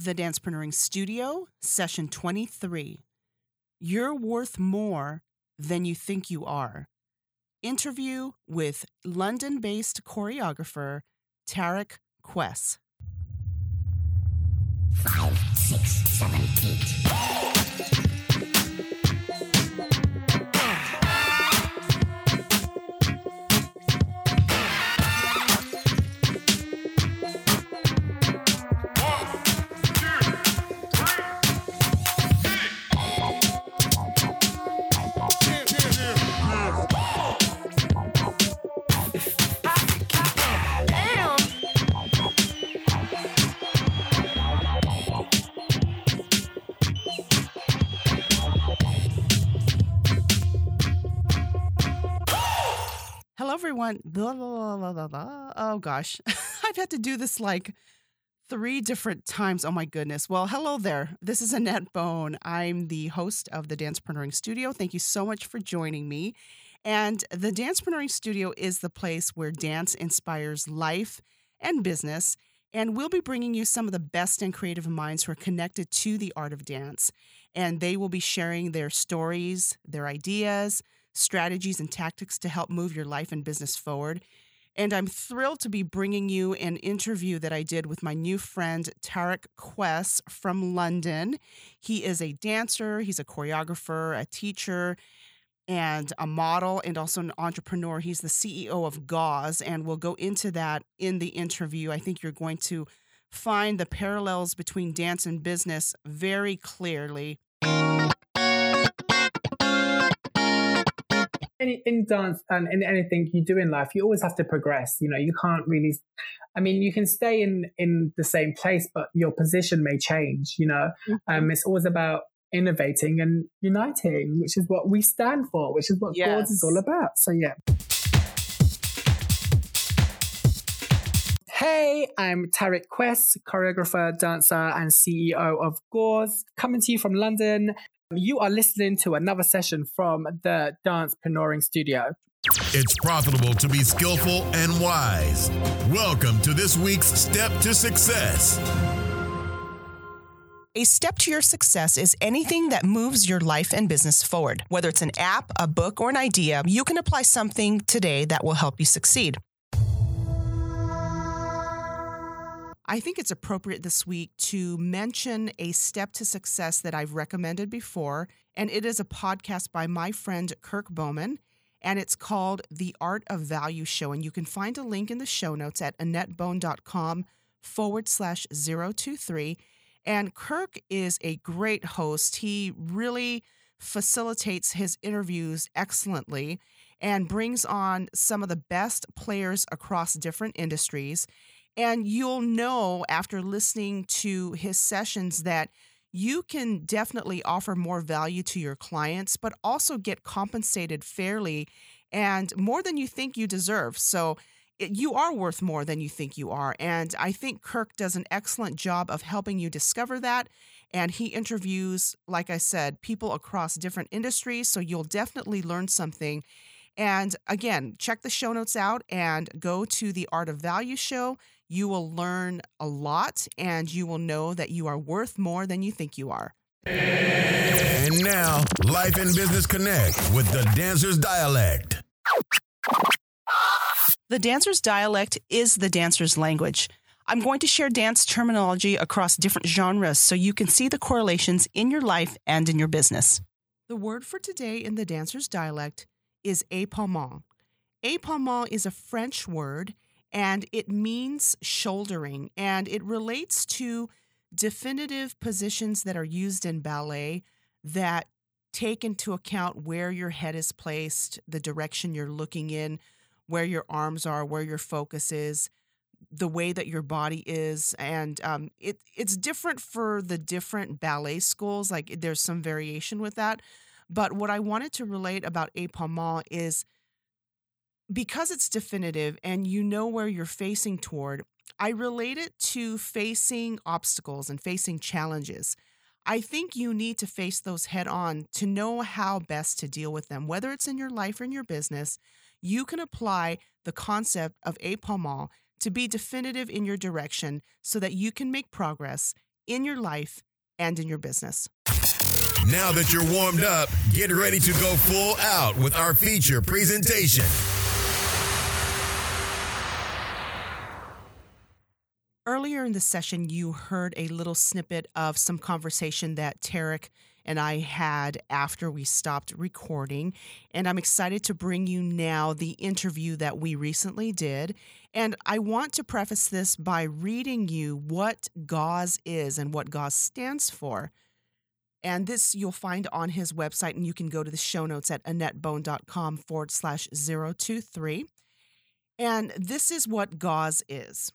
The Dancepreneuring Studio, session 23. You're worth more than you think you are. Interview with London based choreographer Tarek Khwiss. Five, six, seven, eight. Everyone. Blah, blah, blah, blah, blah. Oh, gosh. I've had to do this like three different times. Oh, my goodness. Well, hello there. This is Annett Bone. I'm the host of the Dancepreneuring Studio. Thank you so much for joining me. And the Dancepreneuring Studio is the place where dance inspires life and business. And we'll be bringing you some of the best and creative minds who are connected to the art of dance. And they will be sharing their stories, their ideas, strategies, and tactics to help move your life and business forward. And I'm thrilled to be bringing you an interview that I did with my new friend, Tarek Khwiss from London. He is a dancer, he's a choreographer, a teacher, and a model, and also an entrepreneur. He's the CEO of Gawz, and we'll go into that in the interview. I think you're going to find the parallels between dance and business very clearly. Any, in dance and in anything you do in life, you always have to progress. You know, you can't really. I mean, you can stay in in the same place, but your position may change. You know, um, it's always about innovating and uniting, which is what we stand for, which is what Yes. Gawz is all about. So yeah. Hey, I'm Tarek Khwiss, choreographer, dancer, and CEO of Gawz, coming to you from London. You are listening to another session from the Dancepreneuring Studio. It's profitable to be skillful and wise. Welcome to this week's Step to Success. A step to your success is anything that moves your life and business forward. Whether it's an app, a book, or an idea, you can apply something today that will help you succeed. I think it's appropriate this week to mention a step to success that I've recommended before, and it is a podcast by my friend Kirk Bowman, and it's called The Art of Value Show. And you can find a link in the show notes at AnnettBone.com forward slash 023. And Kirk is a great host. He really facilitates his interviews excellently and brings on some of the best players across different industries. And you'll know after listening to his sessions that you can definitely offer more value to your clients, but also get compensated fairly and more than you think you deserve. So it, you are worth more than you think you are. And I think Kirk does an excellent job of helping you discover that. And he interviews, like I said, people across different industries. So you'll definitely learn something. And again, check the show notes out and go to the Art of Value show. You will learn a lot and you will know that you are worth more than you think you are. And now, Life and Business Connect with the Dancer's Dialect. The dancer's dialect is the dancer's language. I'm going to share dance terminology across different genres so you can see the correlations in your life and in your business. The word for today in the dancer's dialect is épaulement. Épaulement is a French word and it means shouldering and it relates to definitive positions that are used in ballet that take into account where your head is placed, the direction you're looking in, where your arms are, where your focus is, the way that your body is, and um, it it's different for the different ballet schools. Like there's some variation with that, but what I wanted to relate about épaulement is because it's definitive and you know where you're facing toward. I relate it to facing obstacles and facing challenges. I think you need to face those head on to know how best to deal with them, whether it's in your life or in your business. You can apply the concept of épaulement to be definitive in your direction so that you can make progress in your life and in your business. Now that you're warmed up, get ready to go full out with our feature presentation. Earlier in the session, you heard a little snippet of some conversation that Tarek and I had after we stopped recording. And I'm excited to bring you now the interview that we recently did. And I want to preface this by reading you what GAWZ is and what GAWZ stands for. And this you'll find on his website, and you can go to the show notes at AnnettBone.com forward slash 023. And this is what GAWZ is.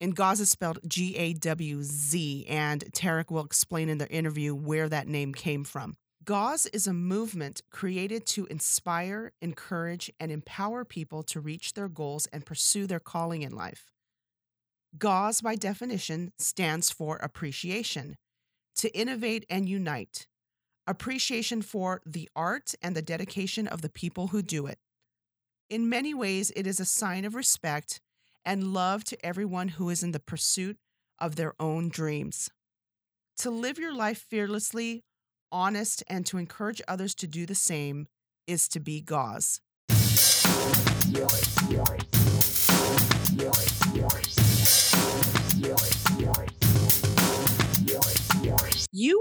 And GAWZ is spelled G A W Z, and Tarek will explain in the interview where that name came from. GAWZ is a movement created to inspire, encourage, and empower people to reach their goals and pursue their calling in life. GAWZ, by definition, stands for appreciation, to innovate and unite, appreciation for the art and the dedication of the people who do it. In many ways, it is a sign of respect and love to everyone who is in the pursuit of their own dreams. To live your life fearlessly, honest, and to encourage others to do the same is to be GAWZ.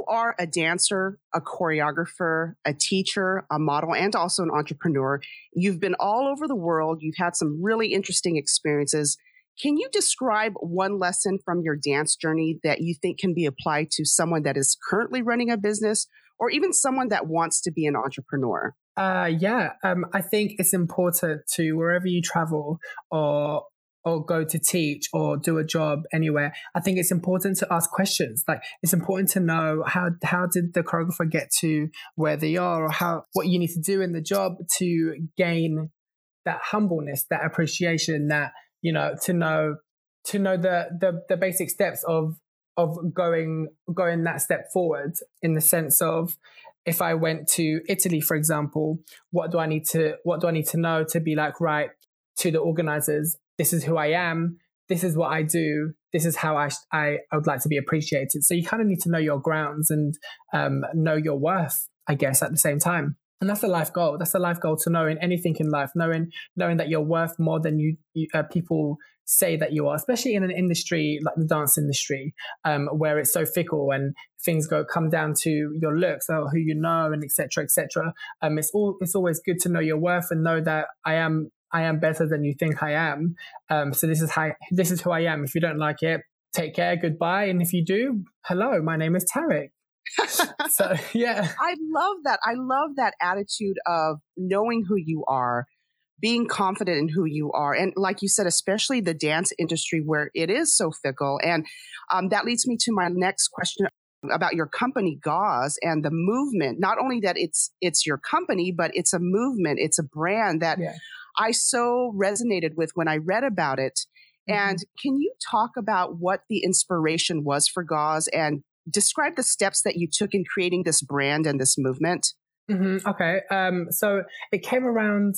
Are a dancer, a choreographer, a teacher, a model, and also an entrepreneur. You've been all over the world. You've had some really interesting experiences. Can you describe one lesson from your dance journey that you think can be applied to someone that is currently running a business or even someone that wants to be an entrepreneur? Uh, yeah, um, I think it's important to wherever you travel or or go to teach or do a job anywhere, I think it's important to ask questions. Like it's important to know how how did the choreographer get to where they are, or how what you need to do in the job to gain that humbleness, that appreciation, that you know to know to know the the, the basic steps of of going going that step forward in the sense of if I went to Italy, for example, what do I need to what do I need to know to be like right to the organizers? This is who I am. This is what I do. This is how I, I, I would like to be appreciated. So you kind of need to know your grounds and um, know your worth, I guess, at the same time. And that's a life goal. That's a life goal to know in anything in life, knowing knowing that you're worth more than you, you uh, people say that you are, especially in an industry like the dance industry, um, where it's so fickle and things go come down to your looks or who you know and etc. etc. Um, it's all it's always good to know your worth and know that I am I am better than you think I am. Um, so this is how this is who I am. If you don't like it, take care, goodbye. And if you do, hello, my name is Tarek. so yeah. I love that. I love that attitude of knowing who you are, being confident in who you are. And like you said, especially the dance industry where it is so fickle. And um, that leads me to my next question about your company GAWZ and the movement not only that it's it's your company but it's a movement it's a brand that yeah. I so resonated with when I read about it. Mm-hmm. And can you talk about what the inspiration was for Gawz and describe the steps that you took in creating this brand and this movement? Mm-hmm. Okay. Um, so it came around,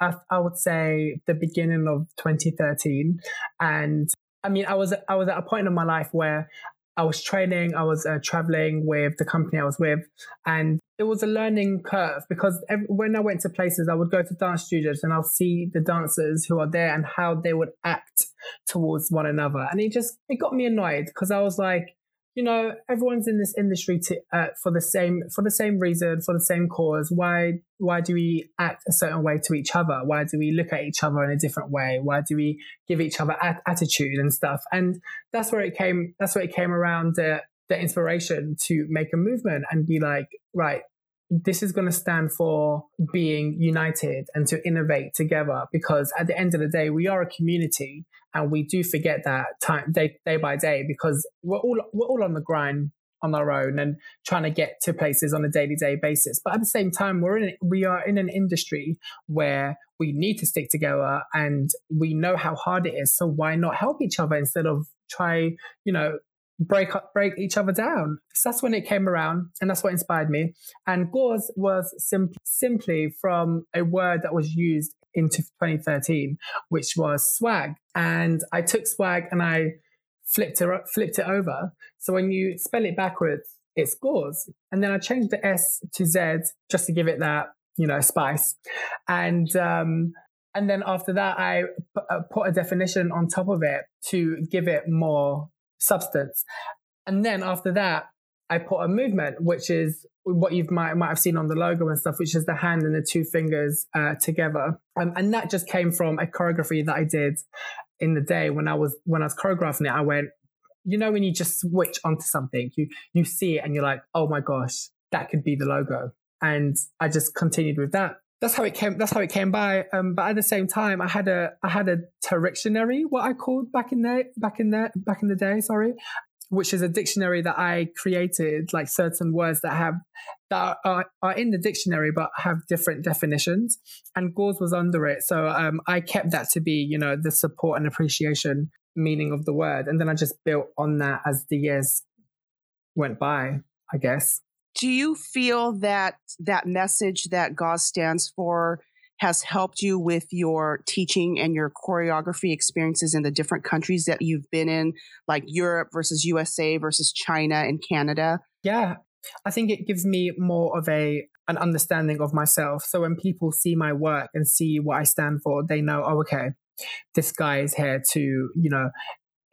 I, I would say, the beginning of 2013. And I mean, I was I was at a point in my life where I was training, I was uh, traveling with the company I was with, and it was a learning curve because every, when I went to places, I would go to dance studios and I'll see the dancers who are there and how they would act towards one another, and it just it got me annoyed because I was like, you know, everyone's in this industry to, uh, for the same for the same reason, for the same cause. Why why do we act a certain way to each other? Why do we look at each other in a different way? Why do we give each other a- attitude and stuff? And that's where it came. That's where it came around the the inspiration to make a movement and be like, right, this is going to stand for being united and to innovate together because at the end of the day we are a community and we do forget that time day, day by day because we're all we're all on the grind on our own and trying to get to places on a daily day basis but at the same time we're in we are in an industry where we need to stick together and we know how hard it is so why not help each other instead of try you know break up, break each other down. So that's when it came around, and that's what inspired me. And GAWZ was sim- simply from a word that was used into 2013, which was swag. And I took swag and I flipped it flipped it over. So when you spell it backwards, it's gauze. And then I changed the S to Z just to give it that you know spice. And um, and then after that, I uh, put a definition on top of it to give it more substance. And then after that, I put a movement, which is what you might might have seen on the logo and stuff, which is the hand and the two fingers uh, together. Um, and that just came from a choreography that I did in the day when I was when I was choreographing it. I went, you know, when you just switch onto something, you you see it and you're like, oh my gosh, that could be the logo. And I just continued with that. That's how it came. That's how it came by. Um, but at the same time, I had a I had a dictionary, what I called back in the back in the back in the day. Sorry, which is a dictionary that I created, like certain words that have that are, are in the dictionary but have different definitions. And Gawz was under it, so um, I kept that to be, you know, the support and appreciation meaning of the word, and then I just built on that as the years went by. I guess. Do you feel that that message that Gawz stands for? Has helped you with your teaching and your choreography experiences in the different countries that you've been in, like Europe versus USA versus China and Canada? Yeah, I think it gives me more of a an understanding of myself. So when people see my work and see what I stand for, they know, oh, okay, this guy is here to, you know,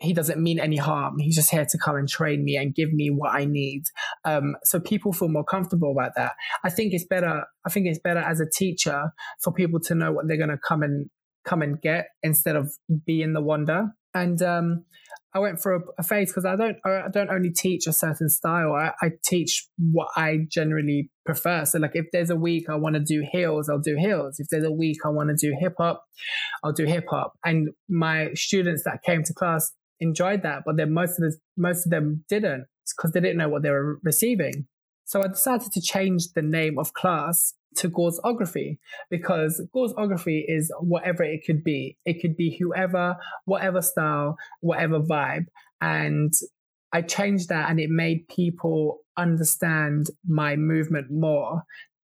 he doesn't mean any harm. He's just here to come and train me and give me what I need. Um, so people feel more comfortable about that. I think it's better. I think it's better as a teacher for people to know what they're going to come and come and get instead of be in the wonder. And um, I went for a, a phase because I don't I don't only teach a certain style. I, I teach what I generally prefer. So like if there's a week I want to do heels, I'll do heels. If there's a week I want to do hip hop, I'll do hip hop. And my students that came to class enjoyed that, but then most of the, most of them didn't because they didn't know what they were receiving. So I decided to change the name of class to Gawzography because Gawzography is whatever it could be. It could be whoever, whatever style, whatever vibe. And I changed that and it made people understand my movement more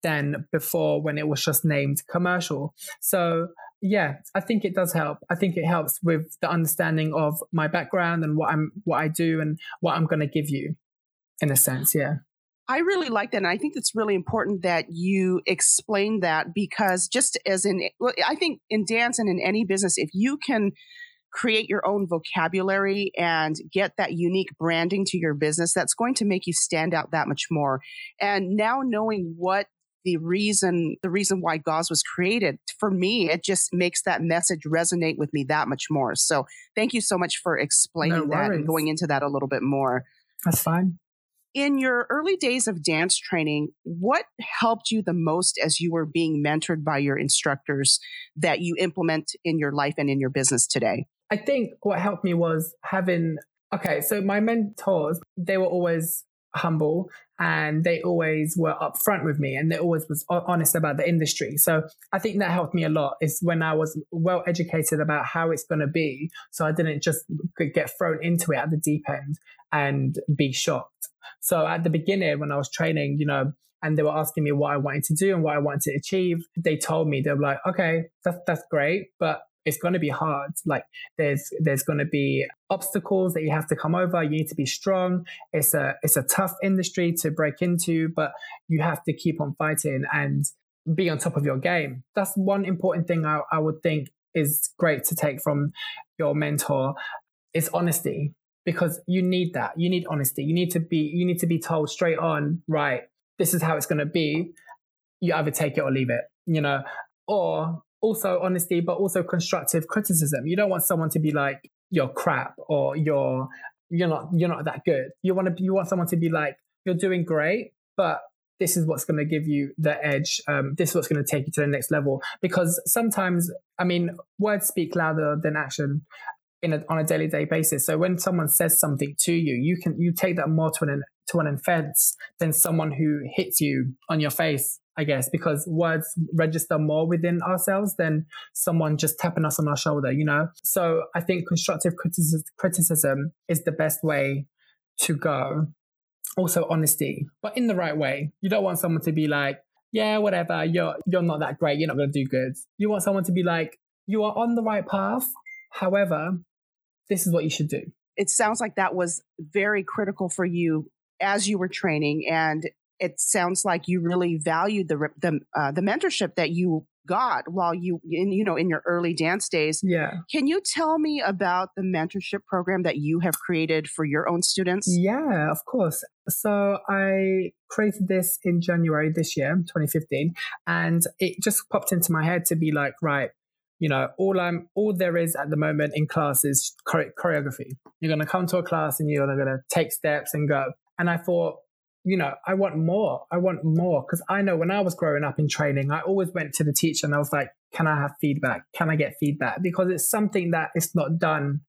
than before when it was just named commercial. So yeah, I think it does help. I think it helps with the understanding of my background and what I'm what I do and what I'm going to give you in a sense, yeah. I really like that. And I think it's really important that you explain that because just as in, I think in dance and in any business, if you can create your own vocabulary and get that unique branding to your business, that's going to make you stand out that much more. And now knowing what the reason the reason why Gawz was created for me it just makes that message resonate with me that much more. So thank you so much for explaining no that and going into that a little bit more. That's fine. In your early days of dance training what helped you the most as you were being mentored by your instructors that you implement in your life and in your business today? I think what helped me was having okay so my mentors they were always humble and they always were upfront with me and they always was honest about the industry. So i think that helped me a lot is when i was well educated about how it's going to be so i didn't just get thrown into it at the deep end and be shocked. So at the beginning when i was training you know and they were asking me what i wanted to do and what i wanted to achieve they told me they were like okay that's, that's great but it's going to be hard. Like there's there's going to be obstacles that you have to come over. You need to be strong. It's a it's a tough industry to break into, but you have to keep on fighting and be on top of your game. That's one important thing I, I would think is great to take from your mentor is honesty because you need that. You need honesty. You need to be you need to be told straight on, right, this is how it's going to be. You either take it or leave it, you know, or also honesty, but also constructive criticism. You don't want someone to be like, you're crap or you're you're not you're not that good. You want to you want someone to be like, you're doing great, but this is what's going to give you the edge. Um, this is what's going to take you to the next level. Because sometimes, I mean, words speak louder than action in a, on a daily day basis. So when someone says something to you, you can you take that more to an to an offense than someone who hits you on your face I guess, because words register more within ourselves than someone just tapping us on our shoulder, you know? So I think constructive criticism, is the best way to go. Also, honesty, but in the right way. You don't want someone to be like, yeah, whatever, you're, you're not that great, you're not to do good. You want someone to be like, you are on the right path. However, this is what you should do it sounds like that was very critical for you as you were training and it sounds like you really valued the the uh, the mentorship that you got while you in you know in your early dance days. Yeah. Can you tell me about the mentorship program that you have created for your own students? Yeah, of course. So I created this in January this year, 2015, and it just popped into my head to be like, right, you know, all I'm all there is at the moment in class is choreography. You're going to come to a class and you're going to take steps and go. And I thought, you know, I want more. I want more because I know when I was growing up in training, I always went to the teacher and I was like, "Can I have feedback? Can I get feedback?" Because it's something that is not done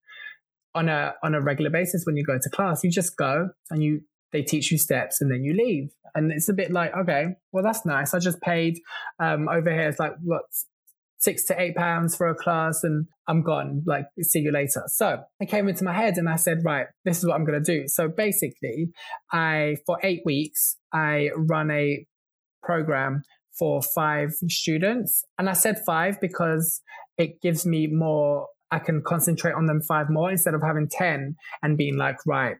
on a on a regular basis when you go to class. You just go and you they teach you steps and then you leave, and it's a bit like, okay, well that's nice. I just paid um, over here. It's like what six to eight pounds for a class and I'm gone. Like, see you later. So it came into my head and I said, right, this is what I'm going to do. So basically, I, for eight weeks, I run a program for five students. And I said five because it gives me more, I can concentrate on them five more instead of having 10 and being like, right,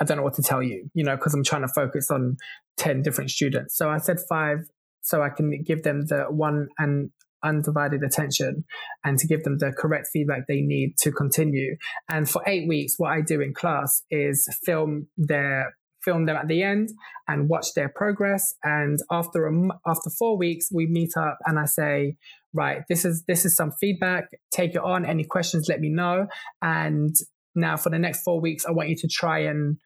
I don't know what to tell you, you know, because I'm trying to focus on 10 different students. So I said five so I can give them the one and undivided attention and to give them the correct feedback they need to continue. And for eight weeks, what I do in class is film their film them at the end and watch their progress. And after a, after four weeks, we meet up and I say, right, this is this is some feedback. Take it on. Any questions, let me know. And now for the next four weeks, I want you to try and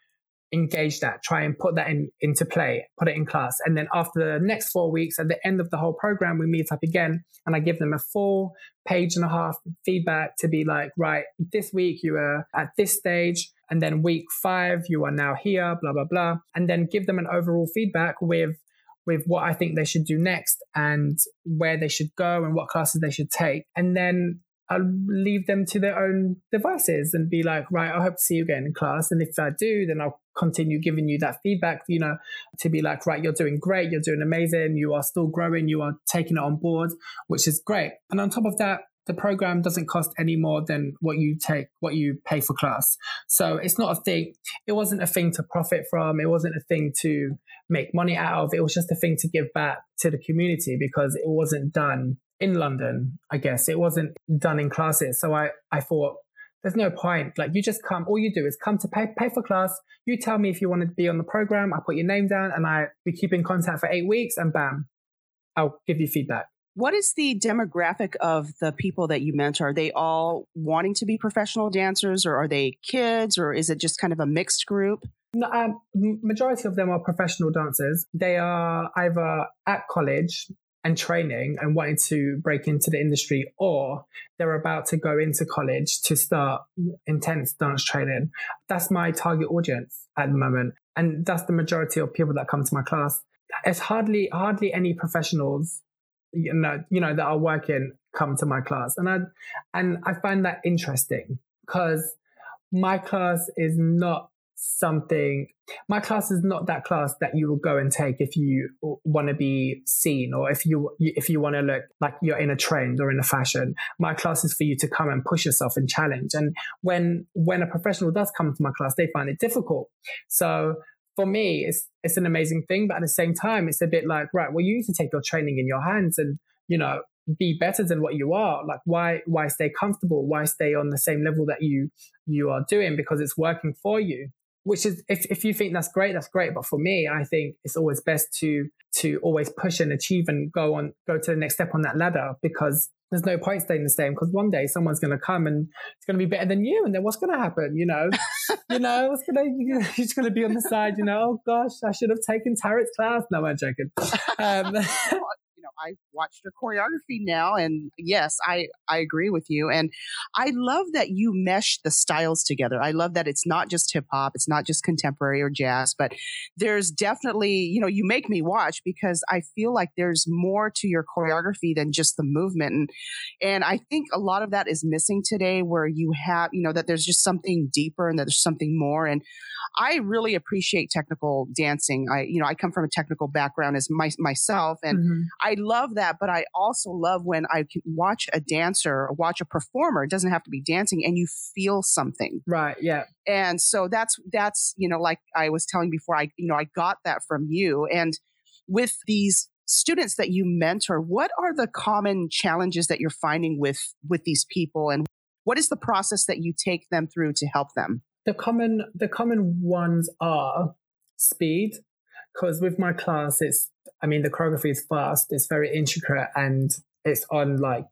engage that, try and put that in, into play, put it in class. And then after the next four weeks, at the end of the whole program, we meet up again and I give them a full page and a half feedback to be like, right, this week you were at this stage. And then week five, you are now here, blah, blah, blah. And then give them an overall feedback with with what I think they should do next and where they should go and what classes they should take. And then I'll leave them to their own devices and be like, right, I hope to see you again in class. And if I do, then I'll continue giving you that feedback, you know, to be like, right, you're doing great, you're doing amazing, you are still growing, you are taking it on board, which is great. And on top of that, the program doesn't cost any more than what you take, what you pay for class. So it's not a thing. It wasn't a thing to profit from. It wasn't a thing to make money out of. It was just a thing to give back to the community because it wasn't done in London, I guess. It wasn't done in classes. So I, I thought, there's no point. Like you just come, all you do is come to pay, pay for class. You tell me if you want to be on the program. I put your name down and I, we keep in contact for eight weeks and bam, I'll give you feedback. What is the demographic of the people that you mentor? Are they all wanting to be professional dancers or are they kids or is it just kind of a mixed group? No, um, majority of them are professional dancers. They are either at college and training and wanting to break into the industry, or they're about to go into college to start intense dance training. That's my target audience at the moment. And that's the majority of people that come to my class. It's hardly hardly any professionals, you know, you know, that are working come to my class. And I and I find that interesting because my class is not something. My class is not that class that you will go and take if you want to be seen or if you if you want to look like you're in a trend or in a fashion. My class is for you to come and push yourself and challenge. And when when a professional does come to my class they find it difficult. So for me it's it's an amazing thing but at the same time it's a bit like right well you need to take your training in your hands and you know be better than what you are. Like why why stay comfortable? Why stay on the same level that you you are doing? Because it's working for you which is if, if you think that's great that's great. But for me i think it's always best to to always push and achieve and go on go to the next step on that ladder because there's no point staying the same because one day someone's going to come and it's going to be better than you and then what's going to happen you know? You know what's going to you're just going to be on the side you know? Oh gosh i should have taken Tarek's class. No i'm joking. Um, I watched your choreography now, and yes, I I agree with you. And I love that you mesh the styles together. I love that it's not just hip hop, it's not just contemporary or jazz, but there's definitely you know you make me watch because I feel like there's more to your choreography than just the movement, and and I think a lot of that is missing today, where you have you know that there's just something deeper and that there's something more. And I really appreciate technical dancing. I you know I come from a technical background as my, myself, and mm-hmm. I love that, but I also love when I can watch a dancer, watch a performer. It doesn't have to be dancing, and you feel something. Right. Yeah. And so that's that's you know, like I was telling before, I you know I got that from you. And with these students that you mentor, what are the common challenges that you're finding with with these people, and what is the process that you take them through to help them? The common the common ones are speed, because with my class, it's I mean the choreography is fast, it's very intricate, and it's on like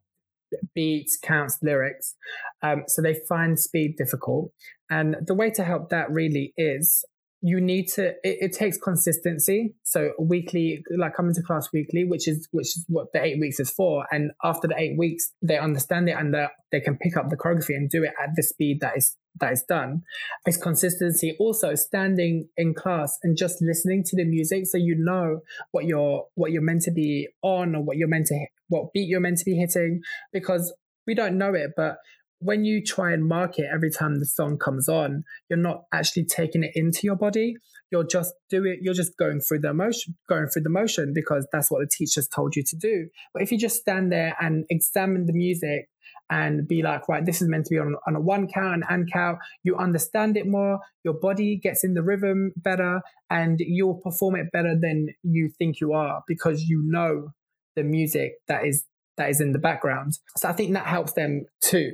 beats, counts, lyrics. Um, so they find speed difficult, and the way to help that really is you need to it, it, takes consistency. So weekly like coming to class weekly which is which is what the eight weeks is for. And after the eight weeks they understand it and uh, they can pick up the choreography and do it at the speed that is that is done. It's consistency. Also standing in class and just listening to the music so you know what you're what you're meant to be on or what you're meant to what beat you're meant to be hitting because we don't know it but when you try and mark it every time the song comes on, you're not actually taking it into your body. You're just doing. You're just going through the emotion, going through the motion because that's what the teachers told you to do. But if you just stand there and examine the music and be like, right, this is meant to be on, on a one count and and count, you understand it more. Your body gets in the rhythm better, and you'll perform it better than you think you are because you know the music that is that is in the background. So I think that helps them too.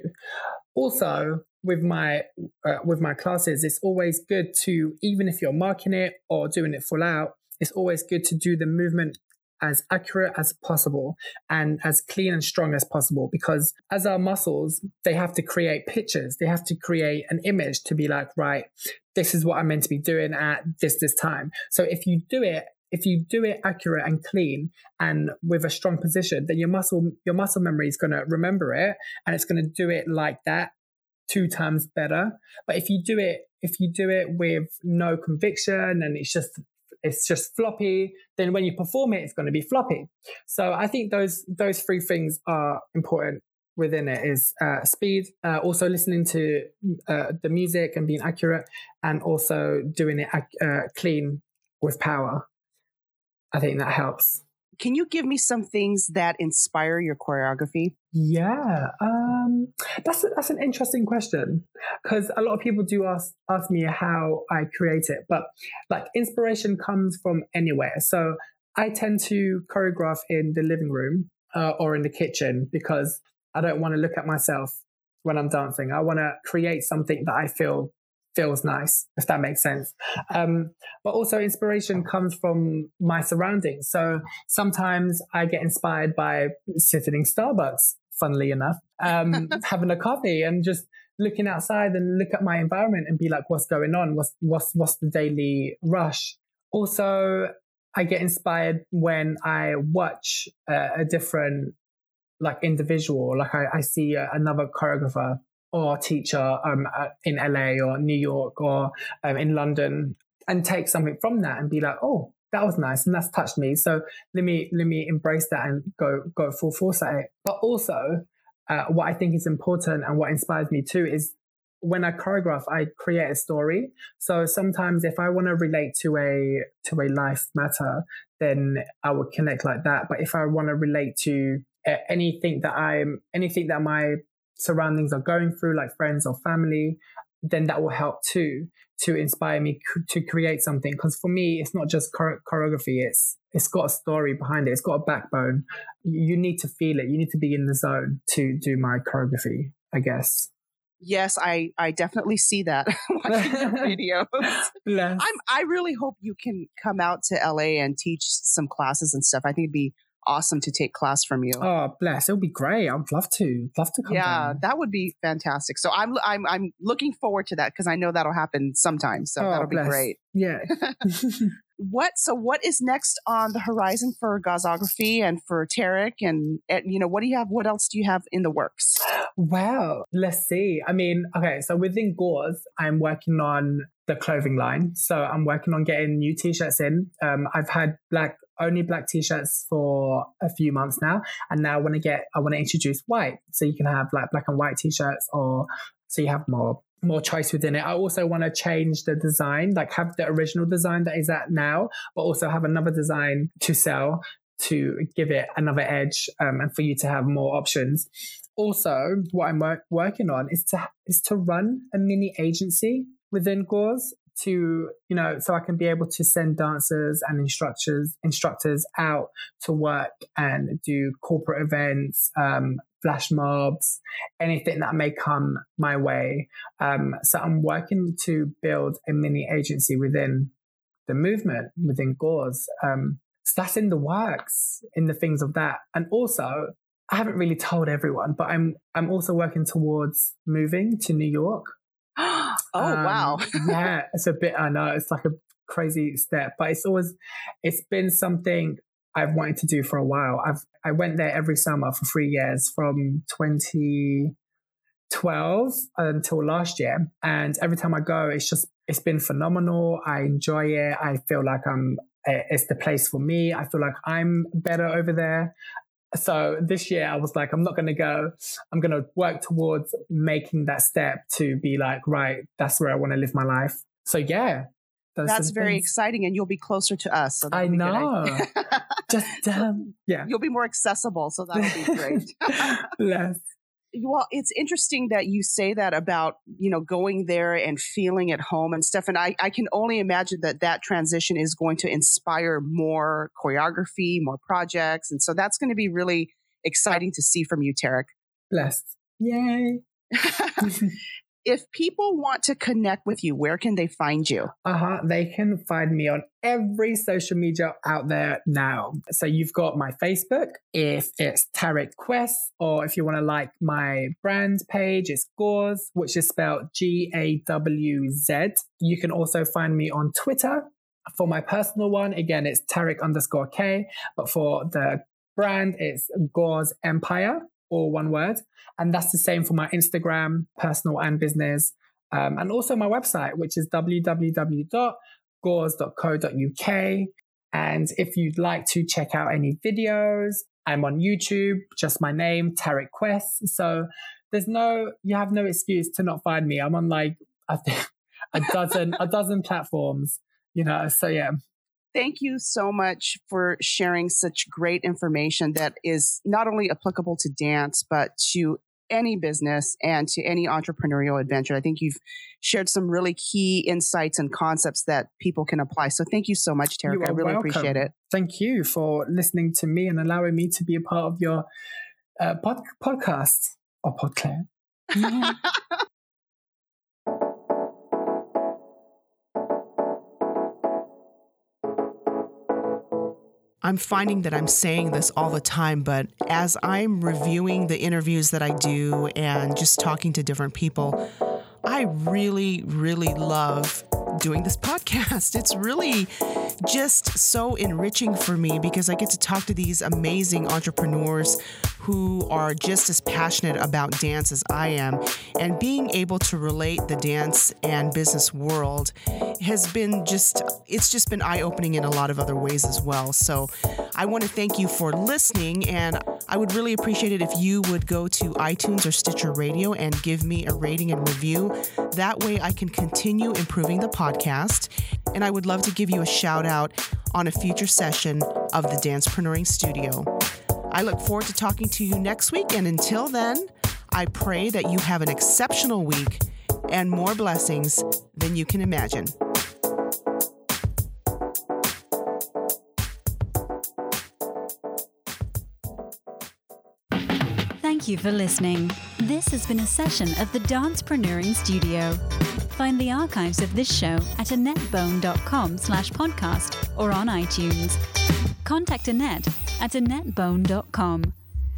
Also, with my uh, with my classes, it's always good to even if you're marking it or doing it full out, it's always good to do the movement as accurate as possible and as clean and strong as possible because as our muscles they have to create pictures they have to create an image to be like right this is what i'm meant to be doing at this this time so if you do it if you do it accurate and clean and with a strong position, then your muscle your muscle memory is going to remember it and it's going to do it like that two times better. But if you do it if you do it with no conviction and it's just it's just floppy, then when you perform it, it's going to be floppy. So I think those those three things are important within it is uh, speed, uh, also listening to uh, the music and being accurate, and also doing it uh, clean with power. I think that helps. Can you give me some things that inspire your choreography? Yeah, um, that's a, that's an interesting question because a lot of people do ask ask me how I create it, but like inspiration comes from anywhere. So I tend to choreograph in the living room uh, or in the kitchen because I don't want to look at myself when I'm dancing. I want to create something that I feel feels nice, if that makes sense. Um, but also, inspiration comes from my surroundings. So sometimes I get inspired by sitting in Starbucks, funnily enough, um, having a coffee and just looking outside and look at my environment and be like, what's going on? What's, what's, what's the daily rush? Also, I get inspired when I watch a different like individual, like I, I see another choreographer or teacher um, in LA or New York or um, in London and take something from that and be like, oh, that was nice and that's touched me. So let me let me embrace that and go go full force at it. But also, uh, what I think is important and what inspires me too is when I choreograph, I create a story. So sometimes if I want to relate to a to a life matter, then I would connect like that. But if I want to relate to uh, anything that I'm anything that my surroundings are going through, like friends or family, then that will help too to inspire me to create something. Because for me, it's not just choreography; it's it's got a story behind it. It's got a backbone. You need to feel it. You need to be in the zone to do my choreography. I guess. Yes, I I definitely see that watching your videos. I'm I really hope you can come out to LA and teach some classes and stuff. I think it'd be awesome to take class from you. Oh, bless! It would be great. I'd love to. Love to come. Yeah, down. that would be fantastic. So I'm I'm I'm looking forward to that because I know that'll happen sometime. So oh, that'll bless. be great. Yeah. what so what is next on the horizon for Gawzography and for Tarek and, and you know what do you have? What else do you have in the works? Well, let's see. I mean, okay, so within Gawz, I'm working on the clothing line. So I'm working on getting new t-shirts in. Um, I've had black only black t-shirts for a few months now and now I want to get I want to introduce white so you can have like black and white t-shirts or so you have more more choice within it. I also want to change the design, like have the original design that is at now, but also have another design to sell to give it another edge um, and for you to have more options. Also, what I'm work- working on is to is to run a mini agency within Gawz to you know so I can be able to send dancers and instructors instructors out to work and do corporate events, um, flash mobs, anything that may come my way. Um, so I'm working to build a mini agency within the movement within Gawz. Um, so that's in the works, in the things of that, and also I haven't really told everyone, but I'm I'm also working towards moving to New York. oh Um, wow. yeah, it's a bit. I know it's like a crazy step, but it's always it's been something I've wanted to do for a while. I've I went there every summer for three years from 2012 until last year, and every time I go, it's just it's been phenomenal. I enjoy it. I feel like I'm eh, it's the place for me. I feel like I'm better over there. So this year I was like, I'm not going to go. I'm going to work towards making that step to be like, right, that's where I want to live my life. So yeah, That's very things. exciting, and you'll be closer to us. So I know. Just um, yeah. you'll be more accessible, so that'll be great. Bless. Well, it's interesting that you say that about you know going there and feeling at home and stuff. And I, I can only imagine that that transition is going to inspire more choreography, more projects, and so that's going to be really exciting to see from you, Tarek. Blessed. Yay. if people want to connect with you, where can they find you? Uh-huh. They can find me on every social media out there now. So you've got my Facebook, if it's Tarek Khwiss, or if you want to like my brand page, it's Gawz, which is spelled G-A-W-Z. You can also find me on Twitter. For my personal one, again, it's Tarek underscore K, but for the brand, it's Gawz Empire, all one word. And that's the same for my Instagram, personal and business. Um, and also my website, which is www.gawz.co.uk. And if you'd like to check out any videos, I'm on YouTube, just my name, Tarek Khwiss. So there's no, you have no excuse to not find me. I'm on like, a dozen, a dozen platforms, you know. So yeah, Thank you so much for sharing such great information that is not only applicable to dance, but to any business and to any entrepreneurial adventure. I think you've shared some really key insights and concepts that people can apply. So thank you so much, Tarek. I really welcome. appreciate it. thank you for listening to me and allowing me to be a part of your uh, pod- podcast or podcast. Yeah. I'm finding that I'm saying this all the time, but as I'm reviewing the interviews that I do and just talking to different people, I really, really love doing this podcast. It's really just so enriching for me because I get to talk to these amazing entrepreneurs who are just as passionate about dance as I am. And being able to relate the dance and business world has been just, it's just been eye opening in a lot of other ways as well. So I want to thank you for listening. And I would really appreciate it if you would go to iTunes or Stitcher Radio and give me a rating and review. That way I can continue improving the podcast. And I would love to give you a shout out on a future session of the Dancepreneuring Studio. I look forward to talking to you next week. And until then, I pray that you have an exceptional week and more blessings than you can imagine. Thank you for listening. This has been a session of the Dancepreneuring Studio. Find the archives of this show at annettbone.com slash podcast or on iTunes. Contact Annett at annettbone.com.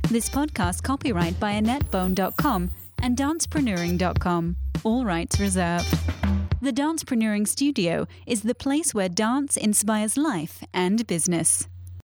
This podcast copyright by annettbone.com and dancepreneuring.com. All rights reserved. The Dancepreneuring Studio is the place where dance inspires life and business.